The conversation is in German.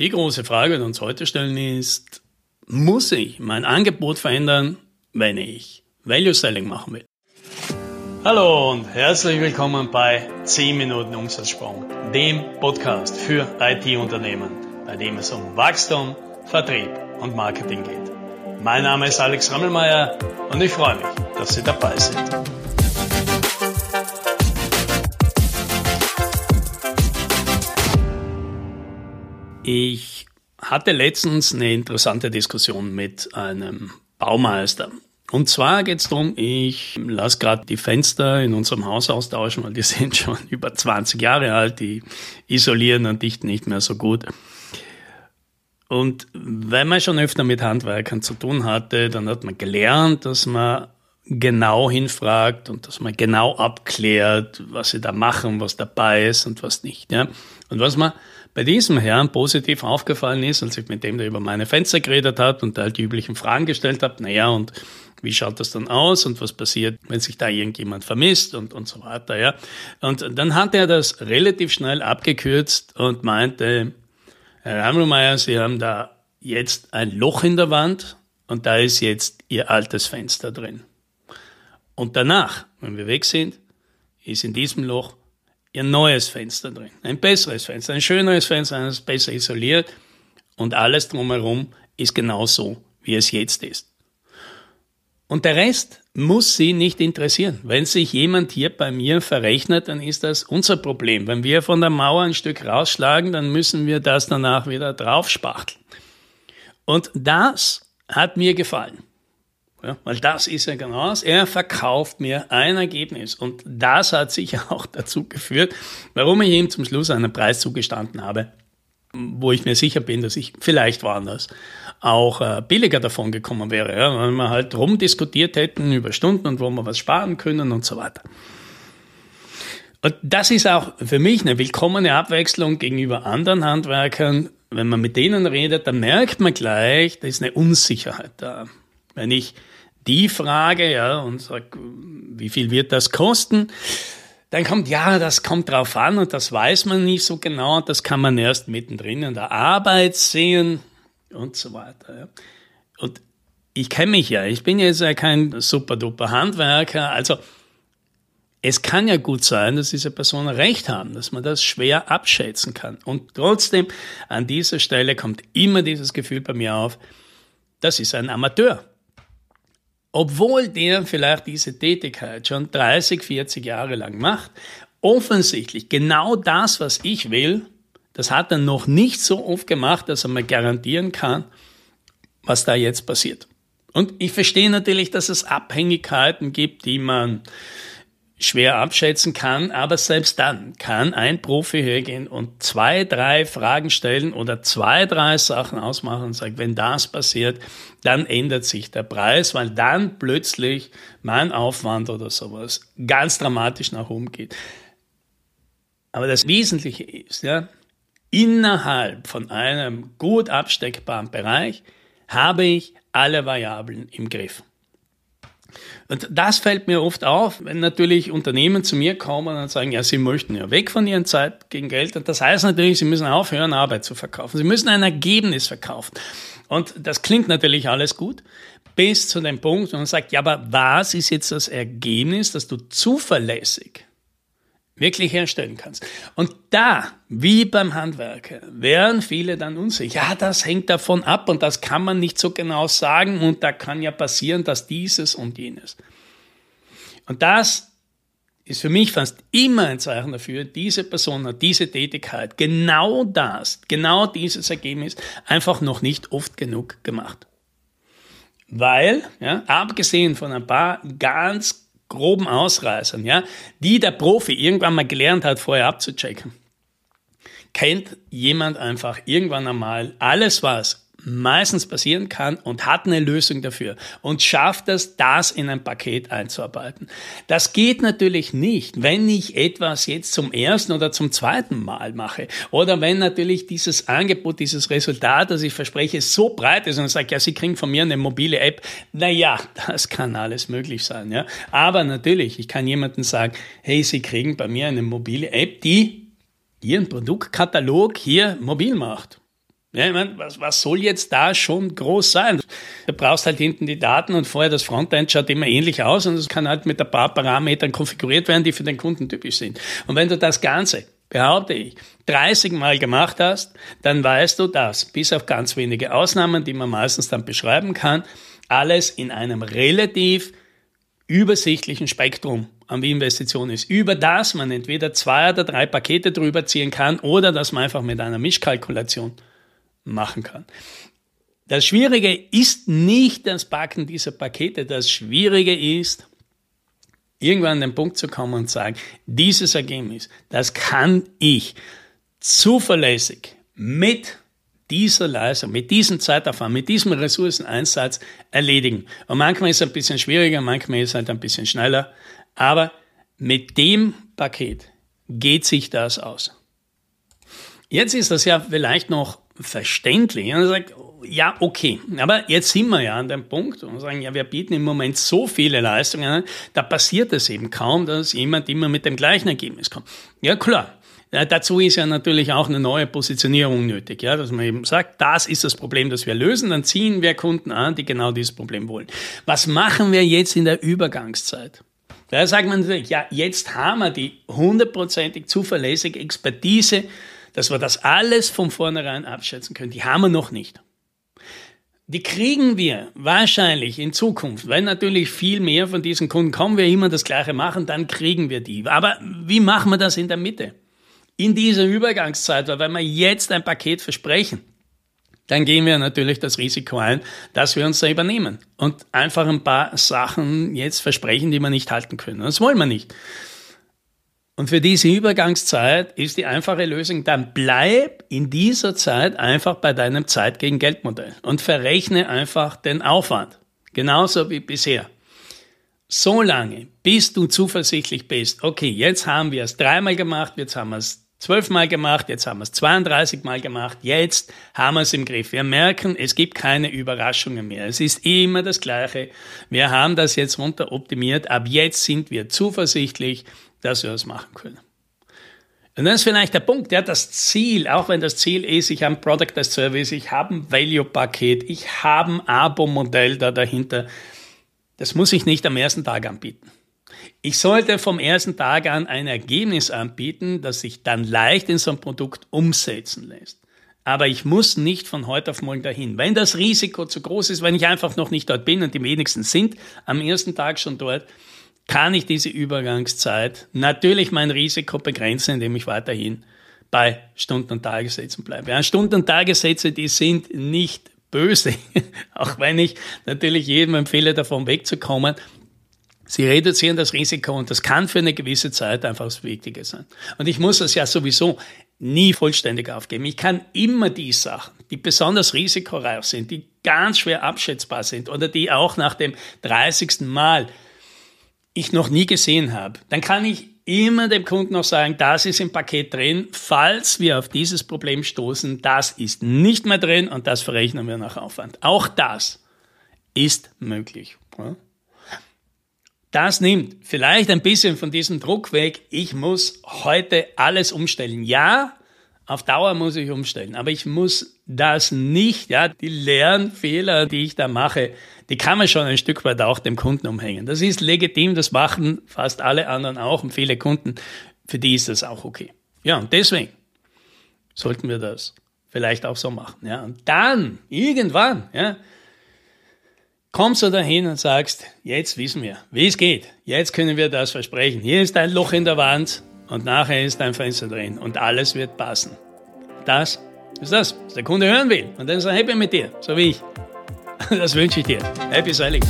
Die große Frage, die uns heute stellen, ist, muss ich mein Angebot verändern, wenn ich Value Selling machen will? Hallo und herzlich willkommen bei 10 Minuten Umsatzsprung, dem Podcast für IT-Unternehmen, bei dem es um Wachstum, Vertrieb und Marketing geht. Mein Name ist Alex Rammelmeier und ich freue mich, dass Sie dabei sind. Ich hatte letztens eine interessante Diskussion mit einem Baumeister. Und zwar geht es darum, ich lasse gerade die Fenster in unserem Haus austauschen, weil die sind schon über 20 Jahre alt, die isolieren und dichten nicht mehr so gut. Und wenn man schon öfter mit Handwerkern zu tun hatte, dann hat man gelernt, dass man genau hinfragt und dass man genau abklärt, was sie da machen, was dabei ist und was nicht. Ja? Und was man bei diesem Herrn positiv aufgefallen ist, als ich mit dem da über meine Fenster geredet habe und halt die üblichen Fragen gestellt habe, naja, und wie schaut das dann aus und was passiert, wenn sich da irgendjemand vermisst und, und so weiter, ja. Und dann hat er das relativ schnell abgekürzt und meinte, Herr Rammelmeier, Sie haben da jetzt ein Loch in der Wand und da ist jetzt Ihr altes Fenster drin. Und danach, wenn wir weg sind, ist in diesem Loch ihr neues Fenster drin. Ein besseres Fenster, ein schöneres Fenster, eines besser isoliert und alles drumherum ist genauso, wie es jetzt ist. Und der Rest muss Sie nicht interessieren. Wenn sich jemand hier bei mir verrechnet, dann ist das unser Problem. Wenn wir von der Mauer ein Stück rausschlagen, dann müssen wir das danach wieder draufspachteln. Und das hat mir gefallen. Ja, weil das ist ja genau das. Er verkauft mir ein Ergebnis. Und das hat sicher auch dazu geführt, warum ich ihm zum Schluss einen Preis zugestanden habe, wo ich mir sicher bin, dass ich vielleicht woanders auch äh, billiger davon gekommen wäre. Ja, wenn wir halt rumdiskutiert hätten über Stunden und wo wir was sparen können und so weiter. Und das ist auch für mich eine willkommene Abwechslung gegenüber anderen Handwerkern. Wenn man mit denen redet, dann merkt man gleich, da ist eine Unsicherheit da. Wenn ich die Frage, ja, und sag, wie viel wird das kosten? Dann kommt, ja, das kommt drauf an und das weiß man nicht so genau, das kann man erst mittendrin in der Arbeit sehen und so weiter. Ja. Und ich kenne mich ja, ich bin jetzt ja kein super duper Handwerker, also es kann ja gut sein, dass diese Personen recht haben, dass man das schwer abschätzen kann. Und trotzdem, an dieser Stelle kommt immer dieses Gefühl bei mir auf, das ist ein Amateur obwohl der vielleicht diese Tätigkeit schon 30, 40 Jahre lang macht, offensichtlich genau das, was ich will, das hat er noch nicht so oft gemacht, dass er mir garantieren kann, was da jetzt passiert. Und ich verstehe natürlich, dass es Abhängigkeiten gibt, die man schwer abschätzen kann, aber selbst dann kann ein Profi hergehen und zwei, drei Fragen stellen oder zwei, drei Sachen ausmachen und sagt, wenn das passiert, dann ändert sich der Preis, weil dann plötzlich mein Aufwand oder sowas ganz dramatisch nach oben geht. Aber das Wesentliche ist, ja, innerhalb von einem gut absteckbaren Bereich habe ich alle Variablen im Griff. Und das fällt mir oft auf, wenn natürlich Unternehmen zu mir kommen und sagen, ja, sie möchten ja weg von ihren Zeit gegen Geld. Und das heißt natürlich, sie müssen aufhören, Arbeit zu verkaufen. Sie müssen ein Ergebnis verkaufen. Und das klingt natürlich alles gut, bis zu dem Punkt, wo man sagt, ja, aber was ist jetzt das Ergebnis, dass du zuverlässig wirklich herstellen kannst. Und da, wie beim Handwerker, wären viele dann unsicher. Ja, das hängt davon ab und das kann man nicht so genau sagen und da kann ja passieren, dass dieses und jenes. Und das ist für mich fast immer ein Zeichen dafür, diese Person hat diese Tätigkeit, genau das, genau dieses Ergebnis einfach noch nicht oft genug gemacht. Weil, ja, abgesehen von ein paar ganz groben Ausreißern, ja, die der Profi irgendwann mal gelernt hat, vorher abzuchecken, kennt jemand einfach irgendwann einmal alles, was meistens passieren kann und hat eine Lösung dafür und schafft es, das in ein Paket einzuarbeiten. Das geht natürlich nicht, wenn ich etwas jetzt zum ersten oder zum zweiten Mal mache oder wenn natürlich dieses Angebot, dieses Resultat, das ich verspreche, so breit ist und ich sage, ja, Sie kriegen von mir eine mobile App. Naja, das kann alles möglich sein, ja. Aber natürlich, ich kann jemandem sagen, hey, Sie kriegen bei mir eine mobile App, die Ihren Produktkatalog hier mobil macht. Ja, ich meine, was, was soll jetzt da schon groß sein? Du brauchst halt hinten die Daten und vorher das Frontend schaut immer ähnlich aus und es kann halt mit ein paar Parametern konfiguriert werden, die für den Kunden typisch sind. Und wenn du das Ganze, behaupte ich, 30 Mal gemacht hast, dann weißt du das, bis auf ganz wenige Ausnahmen, die man meistens dann beschreiben kann, alles in einem relativ übersichtlichen Spektrum an wie Investition ist, über das man entweder zwei oder drei Pakete drüber ziehen kann oder dass man einfach mit einer Mischkalkulation machen kann. Das Schwierige ist nicht das Backen dieser Pakete. Das Schwierige ist, irgendwann an den Punkt zu kommen und sagen, dieses Ergebnis, das kann ich zuverlässig mit dieser Leistung, mit diesem Zeitaufwand, mit diesem Ressourceneinsatz erledigen. Und manchmal ist es ein bisschen schwieriger, manchmal ist es halt ein bisschen schneller. Aber mit dem Paket geht sich das aus. Jetzt ist das ja vielleicht noch verständlich. Und sagt, ja, okay, aber jetzt sind wir ja an dem Punkt und sagen, ja, wir bieten im Moment so viele Leistungen, da passiert es eben kaum, dass jemand immer mit dem gleichen Ergebnis kommt. Ja, klar. Ja, dazu ist ja natürlich auch eine neue Positionierung nötig, ja, dass man eben sagt, das ist das Problem, das wir lösen, dann ziehen wir Kunden an, die genau dieses Problem wollen. Was machen wir jetzt in der Übergangszeit? Da sagt man natürlich, ja, jetzt haben wir die hundertprozentig zuverlässige Expertise, dass wir das alles von vornherein abschätzen können. Die haben wir noch nicht. Die kriegen wir wahrscheinlich in Zukunft, weil natürlich viel mehr von diesen Kunden kommen, wir immer das Gleiche machen, dann kriegen wir die. Aber wie machen wir das in der Mitte? In dieser Übergangszeit, weil wenn wir jetzt ein Paket versprechen, dann gehen wir natürlich das Risiko ein, dass wir uns selber nehmen und einfach ein paar Sachen jetzt versprechen, die wir nicht halten können. Das wollen wir nicht. Und für diese Übergangszeit ist die einfache Lösung, dann bleib in dieser Zeit einfach bei deinem Zeit gegen Geldmodell und verrechne einfach den Aufwand. Genauso wie bisher. So lange, bis du zuversichtlich bist, okay, jetzt haben wir es dreimal gemacht, jetzt haben wir es zwölfmal gemacht, jetzt haben wir es 32 Mal gemacht, jetzt haben wir es im Griff. Wir merken, es gibt keine Überraschungen mehr. Es ist immer das Gleiche. Wir haben das jetzt runter optimiert. Ab jetzt sind wir zuversichtlich, dass wir das machen können. Und das ist vielleicht der Punkt, ja, das Ziel, auch wenn das Ziel ist, ich habe ein Product as Service, ich habe ein Value-Paket, ich habe ein Abo-Modell da dahinter, das muss ich nicht am ersten Tag anbieten. Ich sollte vom ersten Tag an ein Ergebnis anbieten, das sich dann leicht in so ein Produkt umsetzen lässt. Aber ich muss nicht von heute auf morgen dahin. Wenn das Risiko zu groß ist, wenn ich einfach noch nicht dort bin und die wenigsten sind am ersten Tag schon dort, kann ich diese Übergangszeit natürlich mein Risiko begrenzen, indem ich weiterhin bei Stunden- und Tagessätzen bleibe. Ja, Stunden- und Tagessätze, die sind nicht böse, auch wenn ich natürlich jedem empfehle, davon wegzukommen. Sie reduzieren das Risiko und das kann für eine gewisse Zeit einfach das Wichtige sein. Und ich muss das ja sowieso nie vollständig aufgeben. Ich kann immer die Sachen, die besonders risikoreich sind, die ganz schwer abschätzbar sind oder die auch nach dem 30. Mal ich noch nie gesehen habe, dann kann ich immer dem Kunden noch sagen, das ist im Paket drin. Falls wir auf dieses Problem stoßen, das ist nicht mehr drin und das verrechnen wir nach Aufwand. Auch das ist möglich. Das nimmt vielleicht ein bisschen von diesem Druck weg. Ich muss heute alles umstellen. Ja, auf Dauer muss ich umstellen, aber ich muss das nicht, ja, die leeren Fehler, die ich da mache, die kann man schon ein Stück weit auch dem Kunden umhängen. Das ist legitim, das machen fast alle anderen auch und viele Kunden, für die ist das auch okay. Ja, und deswegen sollten wir das vielleicht auch so machen, ja. Und dann, irgendwann, ja, kommst du dahin und sagst, jetzt wissen wir, wie es geht. Jetzt können wir das versprechen. Hier ist ein Loch in der Wand und nachher ist ein Fenster drin und alles wird passen. Das ist das, was der Kunde hören will. Und dann ist er happy mit dir, so wie ich. Das wünsche ich dir. Happy Sailing.